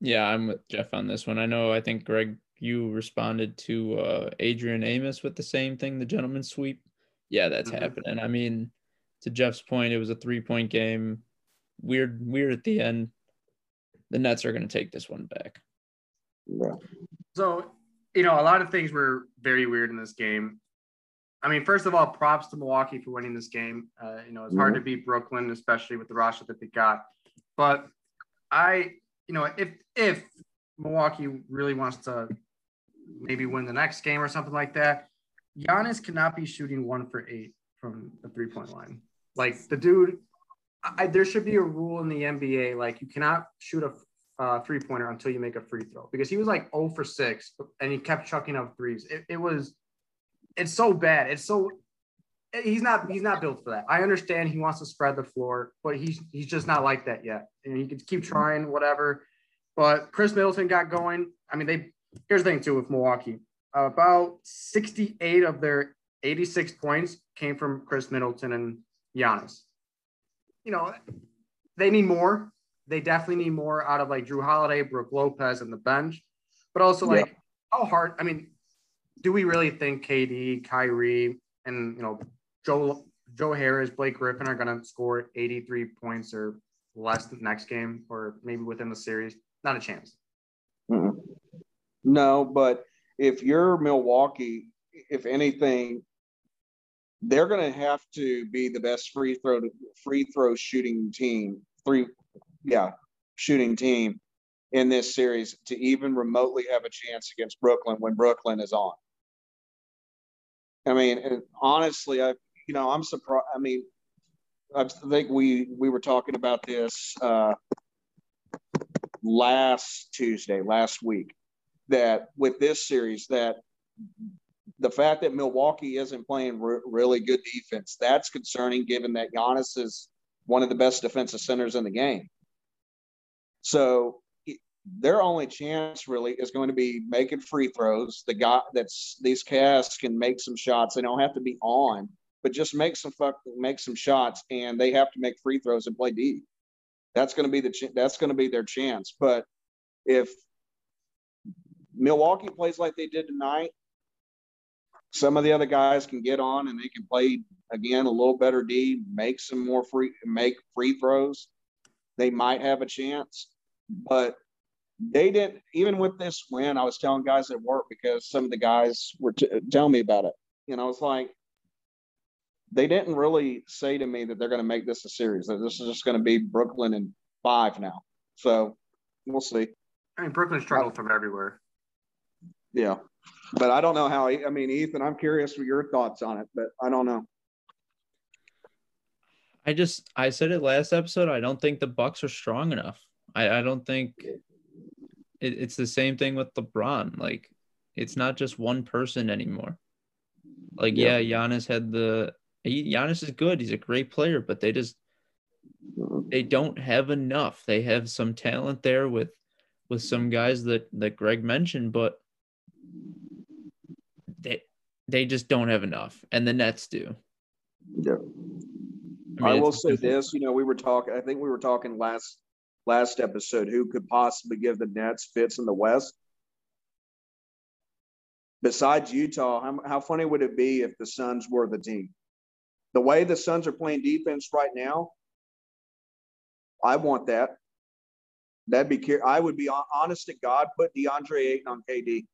Yeah, I'm with Jeff on this one. I know I think Greg you responded to uh, Adrian Amos with the same thing, the gentleman sweep. Yeah, that's mm-hmm. happening. I mean, to Jeff's point, it was a three point game. Weird, weird at the end. The Nets are going to take this one back. Yeah. So, you know, a lot of things were very weird in this game. I mean, first of all, props to Milwaukee for winning this game. Uh, you know, it's hard to beat Brooklyn, especially with the roster that they got. But I, you know, if if Milwaukee really wants to maybe win the next game or something like that, Giannis cannot be shooting one for eight from the three point line. Like the dude, I, there should be a rule in the NBA like you cannot shoot a uh, three pointer until you make a free throw because he was like 0 for 6 and he kept chucking up threes. It, it was, it's so bad. It's so, he's not, he's not built for that. I understand he wants to spread the floor, but he's, he's just not like that yet. And he could keep trying, whatever. But Khris Middleton got going. I mean, they, here's the thing too with Milwaukee about 68 of their 86 points came from Khris Middleton and Giannis. You know, they need more. They definitely need more out of like Jrue Holiday, Brook Lopez, and the bench. But also, like, yeah. how hard? I mean, do we really think KD, Kyrie, and you know Joe Joe Harris, Blake Griffin are going to score 83 points or less the next game, or maybe within the series? Not a chance. Mm-hmm. No, but if you're Milwaukee, if anything, they're going to have to be the best free throw free throw shooting team. Three, yeah, shooting team in this series to even remotely have a chance against Brooklyn when Brooklyn is on. I mean, honestly, I you know I'm surprised. I mean, I think we we were talking about this uh, last Tuesday, last week, that with this series that the fact that Milwaukee isn't playing re- really good defense, that's concerning given that Giannis is one of the best defensive centers in the game. So their only chance really is going to be making free throws. The guy that's these casts can make some shots. They don't have to be on, but just make some fuck make some shots, and they have to make free throws and play D. That's going to be the ch- that's going to be their chance. But if Milwaukee plays like they did tonight, some of the other guys can get on and they can play again a little better D, make some more free, make free throws. They might have a chance, but they didn't. Even with this win, I was telling guys at work because some of the guys were t- telling me about it. and i was like they didn't really say to me that they're going to make this a series. That this is just going to be Brooklyn and five now. So we'll see. I mean, Brooklyn struggled from everywhere. Yeah. But I don't know how, I mean, Ethan, I'm curious for your thoughts on it, but I don't know. I just, I said it last episode. I don't think the Bucks are strong enough. I, I don't think it, it's the same thing with LeBron. Like, it's not just one person anymore. Like, yeah, yeah Giannis had the, he, Giannis is good. He's a great player, but they just, they don't have enough. They have some talent there with, with some guys that that Greg mentioned, but they they just don't have enough, and the Nets do. Yeah. I, mean, I will say this. You know, we were talking. I think we were talking last last episode. Who could possibly give the Nets fits in the West? Besides Utah, how, how funny would it be if the Suns were the team? The way the Suns are playing defense right now, I want that. That'd be. I would be honest to God. Put DeAndre Ayton on KD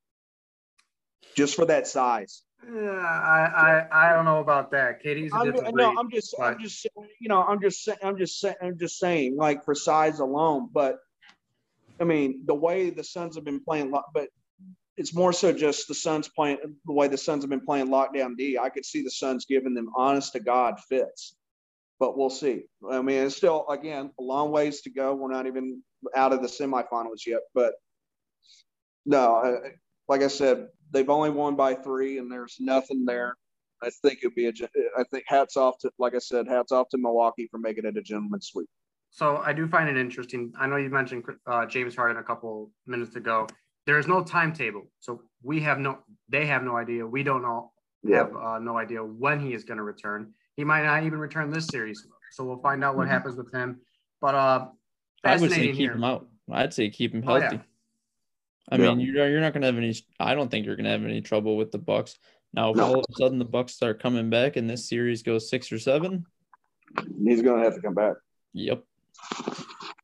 just for that size. Yeah, I, I, I don't know about that. KD's a different I'm, No, I'm just, but... I'm just, saying you know, I'm just, I'm just, I'm just saying, like for size alone. But I mean, the way the Suns have been playing, but it's more so just the Suns playing the way the Suns have been playing lockdown D. I could see the Suns giving them honest to God fits, but we'll see. I mean, it's still again a long ways to go. We're not even out of the semifinals yet, but no, like I said, they've only won by three, and there's nothing there. I think it'd be a. I think hats off to, like I said, hats off to Milwaukee for making it a gentleman's sweep. So I do find it interesting. I know you mentioned uh, James Harden a couple minutes ago. There is no timetable, so we have no. They have no idea. We don't know. Yeah. Have uh, no idea when he is going to return. He might not even return this series. So we'll find out what mm-hmm. happens with him. But uh, I would say keep here. him out. I'd say keep him healthy. Oh, yeah. I yeah. mean, you're you're not gonna have any. I don't think you're gonna have any trouble with the Bucks. Now, if no. all of a sudden the Bucks start coming back and this series goes six or seven, he's gonna have to come back. Yep.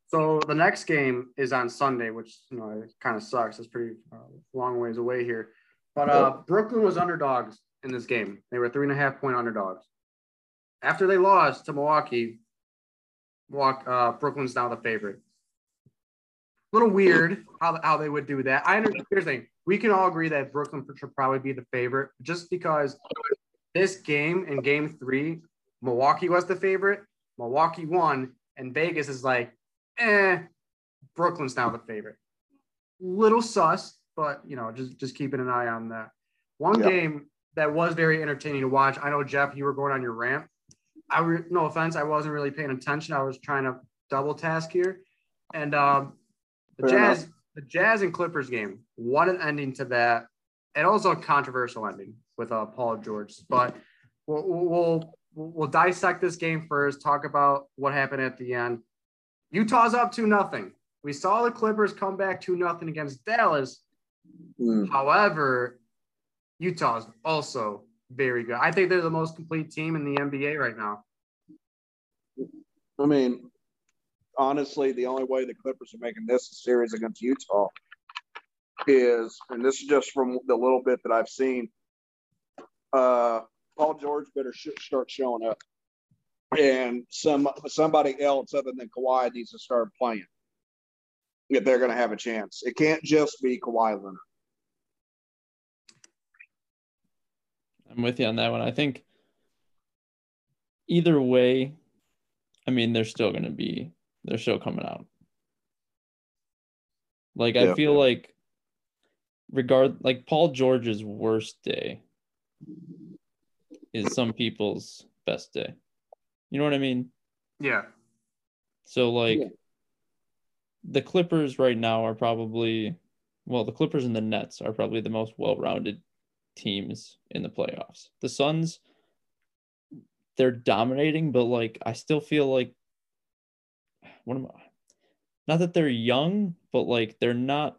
So the next game is on Sunday, which you know kind of sucks. It's pretty uh, long ways away here, but uh, Brooklyn was underdogs in this game. They were three and a half point underdogs. After they lost to Milwaukee, walk, uh, Brooklyn's now the favorite. A little weird how, how they would do that. I understand. Here's the thing: we can all agree that Brooklyn should probably be the favorite, just because this game in Game Three, Milwaukee was the favorite. Milwaukee won, and Vegas is like, eh, Brooklyn's now the favorite. Little sus, but you know, just just keeping an eye on that. One game that was very entertaining to watch. I know Jeff, you were going on your ramp. I re- no offense, I wasn't really paying attention. I was trying to double task here, and um, the Fair Jazz, enough. the Jazz and Clippers game. What an ending to that, and also a controversial ending with uh, Paul George. But we'll, we'll we'll dissect this game first. Talk about what happened at the end. Utah's up to nothing. We saw the Clippers come back to nothing against Dallas. Mm. However, Utah is also very good. I think they're the most complete team in the NBA right now. I mean, honestly, the only way the Clippers are making this series against Utah is, and this is just from the little bit that I've seen, uh, Paul George better sh- start showing up, and some somebody else other than Kawhi needs to start playing if they're going to have a chance. It can't just be Kawhi Leonard. I'm with you on that one. I think either way, I mean, they're still going to be, they're still coming out. Like, yeah. I feel like, regard, like Paul George's worst day is some people's best day. You know what I mean? Yeah. So, like, yeah. the Clippers right now are probably, well, the Clippers and the Nets are probably the most well rounded teams in the playoffs. The Suns, they're dominating, but like I still feel like what am I? Not that they're young, but like they're not.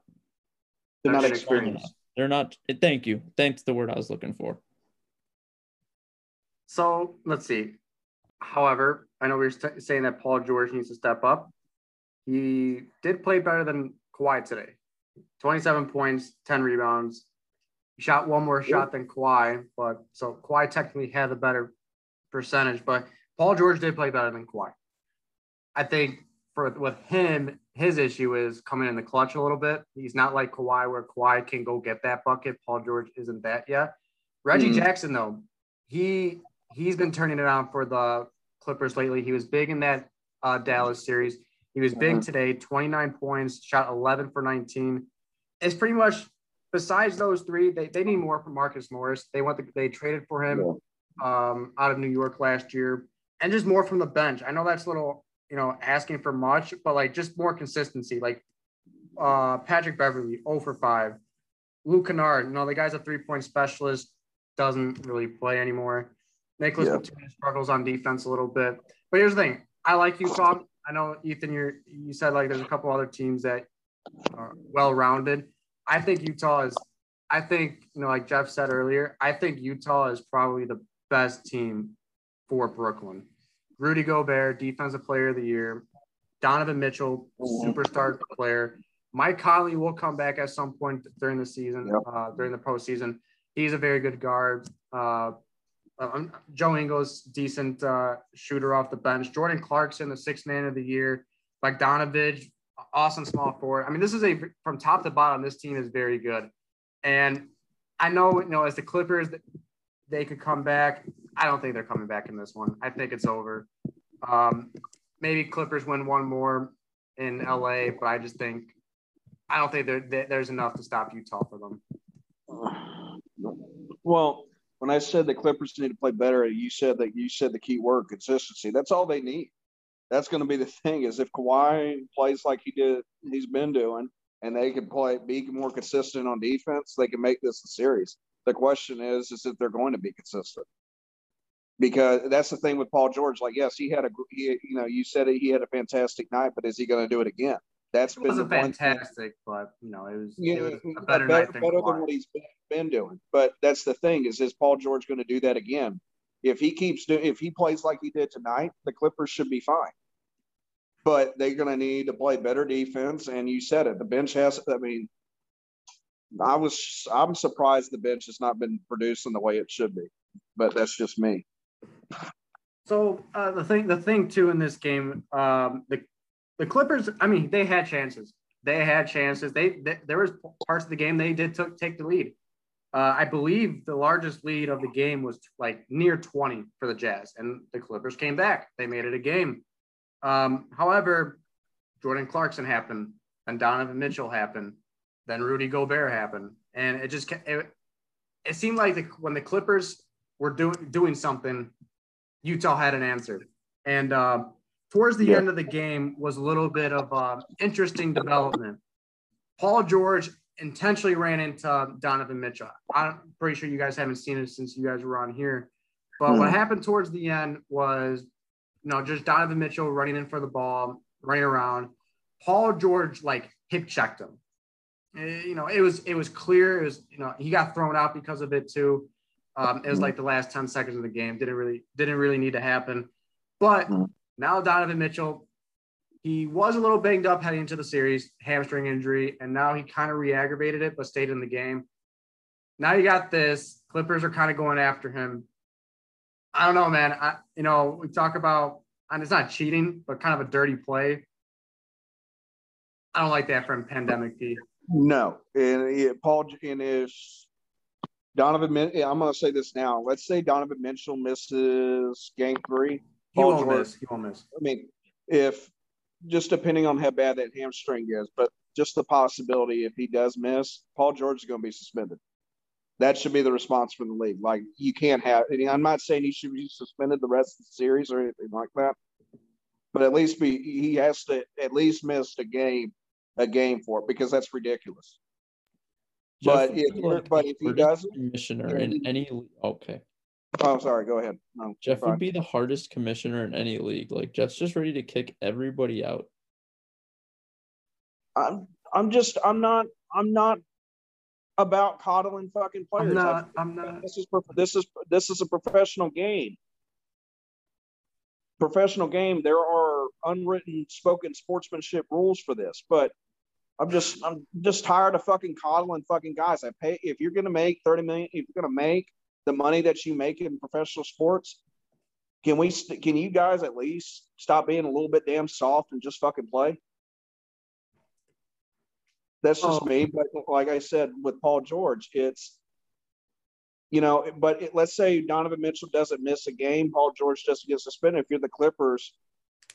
They're not experienced. They're not. Eh, thank you. Thanks the word I was looking for. So let's see. However, I know we are st- saying that Paul George needs to step up. He did play better than Kawhi today. 27 points, 10 rebounds, He shot one more shot than Kawhi, but so Kawhi technically had a better percentage, but Paul George did play better than Kawhi. I think for with him, his issue is coming in the clutch a little bit. He's not like Kawhi, where Kawhi can go get that bucket. Paul George isn't that yet. Reggie mm-hmm. Jackson, though, he he's been turning it on for the Clippers lately. He was big in that uh, Dallas series. He was big mm-hmm. today, 29 points, shot 11 for 19. It's pretty much besides those three, they, they need more from Marcus Morris. They want the, they traded for him um, out of New York last year, and just more from the bench. I know that's a little you know asking for much, but like just more consistency. Like uh, Patrick Beverley, 0 for 5. Luke Kennard, you know, the guy's a three point specialist, doesn't really play anymore. Nicholas yeah. struggles on defense a little bit. But here's the thing I like Utah. I know, Ethan, you you said like there's a couple other teams that are well rounded. I think Utah is, I think, you know, like Jeff said earlier, I think Utah is probably the best team for Brooklyn. Rudy Gobert, defensive player of the year. Donovan Mitchell, superstar player. Mike Conley will come back at some point during the season, yep. uh, during the postseason. He's a very good guard. Uh, um, Joe Ingles, decent uh, shooter off the bench. Jordan Clarkson, the sixth man of the year. Bogdanovich, awesome small forward. I mean, this is a from top to bottom. This team is very good, and I know you know as the Clippers, they could come back. I don't think they're coming back in this one. I think it's over. Um, maybe Clippers win one more in LA, but I just think I don't think there, there's enough to stop Utah for them. Well, when I said the Clippers need to play better, you said that you said the key word consistency. That's all they need. That's going to be the thing is if Kawhi plays like he did, he's been doing, and they can play be more consistent on defense, they can make this a series. The question is, is if they're going to be consistent. Because that's the thing with Paul George. Like, yes, he had a, he, you know, you said he had a fantastic night, but is he going to do it again? That's it wasn't fantastic, but you know, it was, yeah, it was a better, better, night than, better than what he's been, been doing. But that's the thing is, is Paul George going to do that again? If he keeps doing, if he plays like he did tonight, the Clippers should be fine. But they're going to need to play better defense. And you said it, the bench has. I mean, I was, I'm surprised the bench has not been producing the way it should be. But that's just me. So uh, the thing, the thing too in this game, um, the the Clippers, I mean, they had chances. They had chances. They, they there was parts of the game they did took, take the lead. Uh, I believe the largest lead of the game was like near 20 for the Jazz, and the Clippers came back. They made it a game. Um, however, Jordan Clarkson happened, and Donovan Mitchell happened, then Rudy Gobert happened, and it just it, it seemed like the, when the Clippers were doing doing something, Utah had an answer, and uh, towards the end of the game was a little bit of uh, interesting development. Paul George intentionally ran into Donovan Mitchell. I'm pretty sure you guys haven't seen it since you guys were on here. But mm. what hmm. happened towards the end was, you know, just Donovan Mitchell running in for the ball, running around. Paul George like hip checked him. Eh, you know, it was it was clear. It was you know he got thrown out because of it too. Um, it was hmm. like the last ten seconds of the game. Didn't really didn't really need to happen. But hmm. Now Donovan Mitchell, he was a little banged up heading into the series, hamstring injury, and now he kind of re-aggravated it, but stayed in the game. Now you got this. Clippers are kind of going after him. I don't know, man. I, you know, we talk about, and it's not cheating, but kind of a dirty play. I don't like that from Pandemic P. No, and yeah, Paul and is Donovan. I'm going to say this now. Let's say Donovan Mitchell misses Game Three. He won't miss. He won't miss. I mean, if just depending on how bad that hamstring is, but just the possibility if he does miss, Paul George is going to be suspended. That should be the response from the league. Like you can't have. I'm not saying he should be suspended the rest of the series or anything like that, but at least be he has to at least miss a game, a game for it because that's ridiculous. Jeff, but if, but if he doesn't, commissioner in any okay. Oh, sorry. Go ahead. No, Jeff fine. would be the hardest commissioner in any league. Like Jeff's just ready to kick everybody out. I'm I'm just I'm not I'm not about coddling fucking players. I'm not. I'm not. This is this is this is a professional game. Professional game. There are unwritten, spoken sportsmanship rules for this, but I'm just I'm just tired of fucking coddling fucking guys. I pay if you're gonna make thirty million. If you're gonna make the money that you make in professional sports, can we? Can you guys at least stop being a little bit damn soft and just fucking play? That's just oh. me. But like I said with Paul George, it's you know. But it, let's say Donovan Mitchell doesn't miss a game, Paul George doesn't get suspended. If you're the Clippers,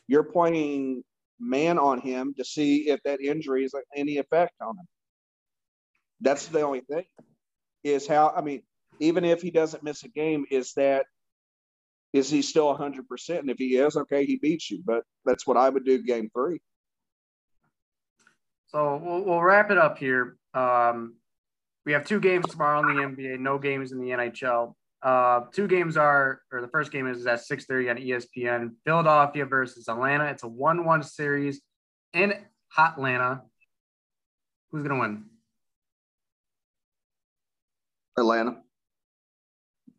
you're pointing man on him to see if that injury is any effect on him. That's the only thing. Is how I mean even if he doesn't miss a game, is that is he still 100%? And if he is, okay, he beats you. But that's what I would do game three. So we'll, we'll wrap it up here. Um, we have two games tomorrow in the NBA, no games in the NHL. Uh, two games are, or the first game is at 6:30 on ESPN. Philadelphia versus Atlanta. It's a one-one series in hot Atlanta. Who's gonna win? Atlanta.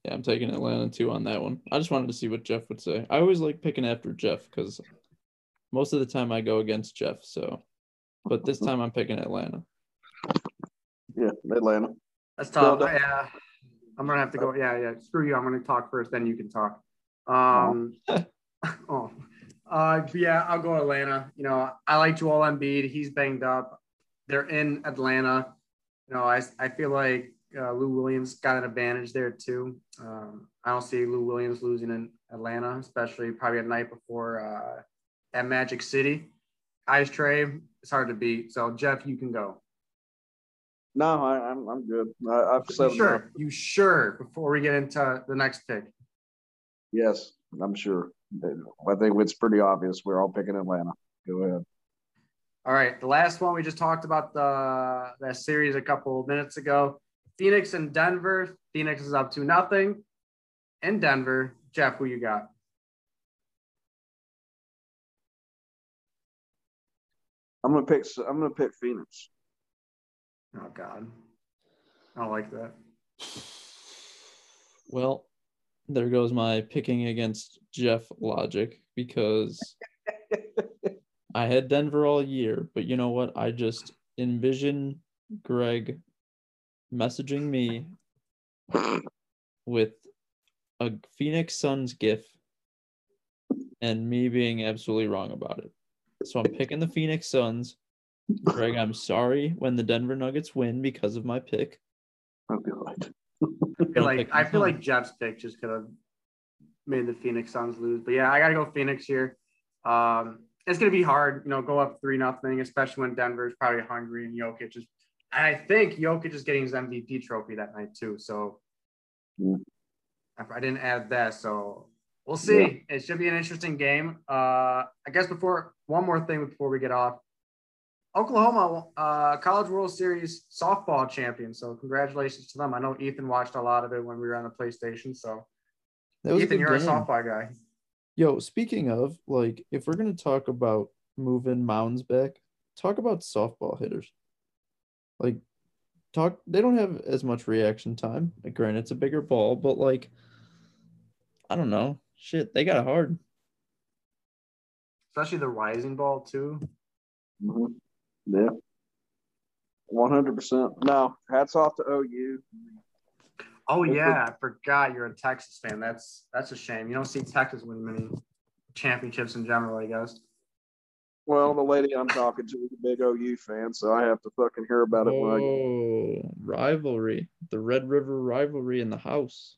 Yeah, I'm taking Atlanta too on that one. I just wanted to see what Jeff would say. I always like picking after Jeff because most of the time I go against Jeff. So, but this time I'm picking Atlanta. Yeah, Atlanta. That's tough. Yeah, I'm gonna have to go. Yeah, yeah. Screw you. I'm gonna talk first, then you can talk. Um, oh, uh, yeah, I'll go Atlanta. You know, I like Joel Embiid. He's banged up. They're in Atlanta. You know, I I feel like uh, Lou Williams got an advantage there too. Um, I don't see Lou Williams losing in Atlanta, especially probably a night before uh, at Magic City. Ice Trae, it's hard to beat. So Jeff, you can go. No, I, I'm I'm good. I, I've You said sure? You sure? Before we get into the next pick. Yes, I'm sure. I think it's pretty obvious. We're all picking Atlanta. Go ahead. All right, the last one we just talked about the that series a couple minutes ago. Phoenix and Denver. Phoenix is up to nothing. In Denver, Jeff, who you got? I'm gonna pick. I'm gonna pick Phoenix. Oh God, I like that. Well, there goes my picking against Jeff logic because I had Denver all year, but you know what? I just envision Greg messaging me with a Phoenix Suns gif and me being absolutely wrong about it. So I'm picking the Phoenix Suns. Greg, I'm sorry when the Denver Nuggets win because of my pick. Oh God. I feel like I feel like Jeff's pick just could have made the Phoenix Suns lose. But yeah, I gotta go Phoenix here. Um, it's gonna be hard, you know, go up three nothing, especially when Denver's probably hungry and Jokic is. I think Jokic is getting his MVP trophy that night too. So Yeah. I I didn't add that, so we'll see. It should be an interesting game. Uh, I guess before one more thing before we get off. Oklahoma uh, College World Series softball champion. So congratulations to them. I know Ethan watched a lot of it when we were on the PlayStation. So That was a Ethan, good you're a softball guy. Yo, speaking of, like, if we're gonna talk about moving mounds back, talk about softball hitters. Like, talk. They don't have as much reaction time. Like, granted, it's a bigger ball, but like, I don't know. Shit, they got it hard. especially the rising ball too. Yeah. One hundred percent. No, hats off to OU. Oh That's yeah, I forgot you're a Texas fan. That's that's a shame. You don't see Texas win many championships in general, I guess. Well, the lady I'm talking to is a big OU fan, so I have to fucking hear about it when I Oh, rivalry. The Red River rivalry in the house.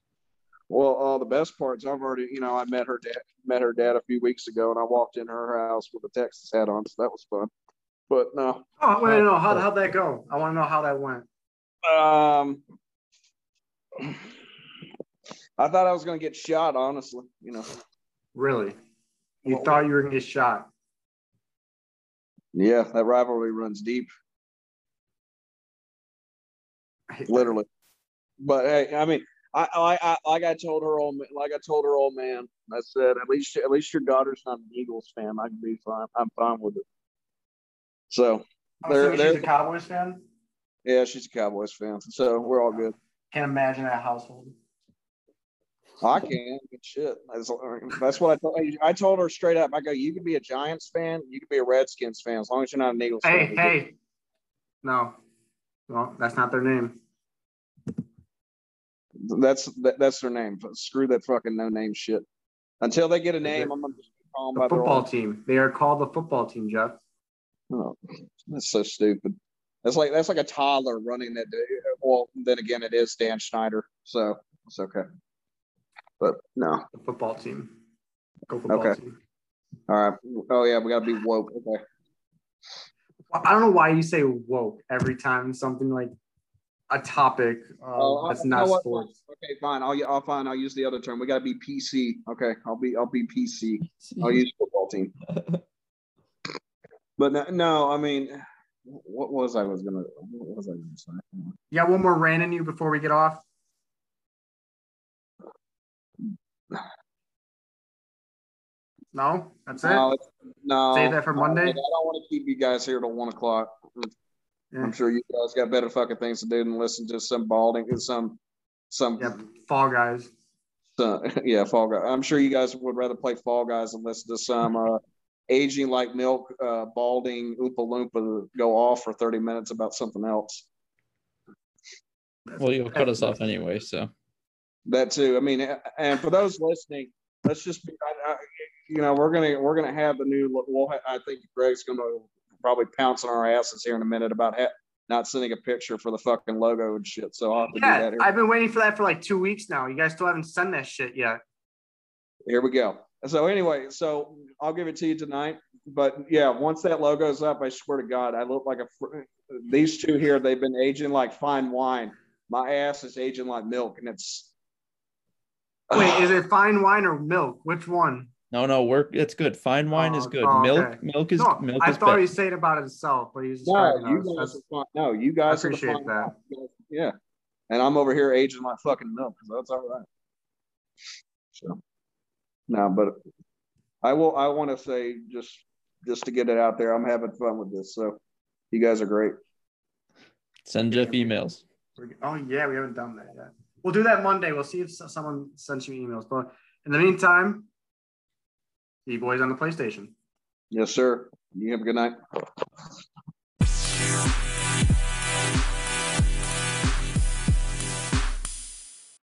Well, uh, the best parts I've already, you know, I met her dad, met her dad a few weeks ago, and I walked in her house with a Texas hat on, so that was fun. But no, Oh wait, no, how how'd that go? I want to know how that went. um, I thought I was gonna get shot. Honestly, you know, Really? You Well, thought you were gonna get shot? yeah, that rivalry runs deep, I literally. But hey, I mean, I, I, I like I told her old, like I told her old man, I said, at least, at least your daughter's not an Eagles fan. I can be fine. I'm fine with it. So oh, I'm assuming she's a Cowboys fan. yeah, she's a Cowboys fan, so we're all good. Can't imagine that household. I can. Good shit. That's, that's what I told. I told her straight up. I go, you could be a Giants fan, you could be a Redskins fan, as long as you're not an Eagles Hey, fan. hey. Hey, no. Well, that's not their name. That's that, that's their name. Screw that fucking no name shit. Until they get a name, I'm gonna just call them The by football team. They are called the football team, Jeff. Oh, that's so stupid. That's like that's like a toddler running that. Day. Well, then again, it is Dan Schneider, so it's okay. But no, The football team. Go football Okay. team. all right. Oh yeah, we gotta be woke. Okay. Well, I don't know why you say woke every time something like a topic uh, Oh, that's you not know what? sports. Okay, fine. I'll I'll fine. I'll use the other term. We gotta be PC. Okay, I'll be I'll be PC. I'll use football team. But no, no, I mean, what was I was gonna what was I gonna say? Yeah, one more rant in you before we get off? No, that's it. No, it's- no. Save that for Monday? I don't want to keep you guys here till one o'clock. Yeah. I'm sure you guys got better fucking things to do than listen to some balding and some some Yep. Fall guys. some- yeah, Fall guys. I'm sure you guys would rather play Fall Guys than listen to some uh, aging like milk, uh, balding Oompa Loompa go off for 30 minutes about something else. Well, you'll cut us off anyway, so That too. I mean, and for those listening, let's just be, I, I, you know, we're gonna we're gonna have the new. We'll ha- I think Greg's gonna probably pounce on our asses here in a minute about ha- not sending a picture for the fucking logo and shit. So I'll have to do that. Yeah, Here, I've been waiting for that for like two weeks now. You guys still haven't sent that shit yet. here we go. So anyway, so I'll give it to you tonight. But yeah, once that logo's up, I swear to God, I look like a. Fr- These two here, they've been aging like fine wine. My ass is aging like milk, and it's. Wait, is it fine wine or milk? Which one? No, no, work. It's good. Fine wine is Oh, good. oh, milk, okay. milk is No, milk I is thought better. he was saying about himself, but he was No, you guys are fine. No, you guys I are appreciate fine that. wine. Yeah, and I'm over here aging my fucking milk, so that's all right. So, no, but I will. I want to say just just to get it out there, I'm having fun with this. So, you guys are great. Send Jeff emails. Oh yeah, we haven't done that yet. We'll do that Monday. We'll see if someone sends you emails. But in the meantime, E boys on the PlayStation. Yes, sir. You have a good night.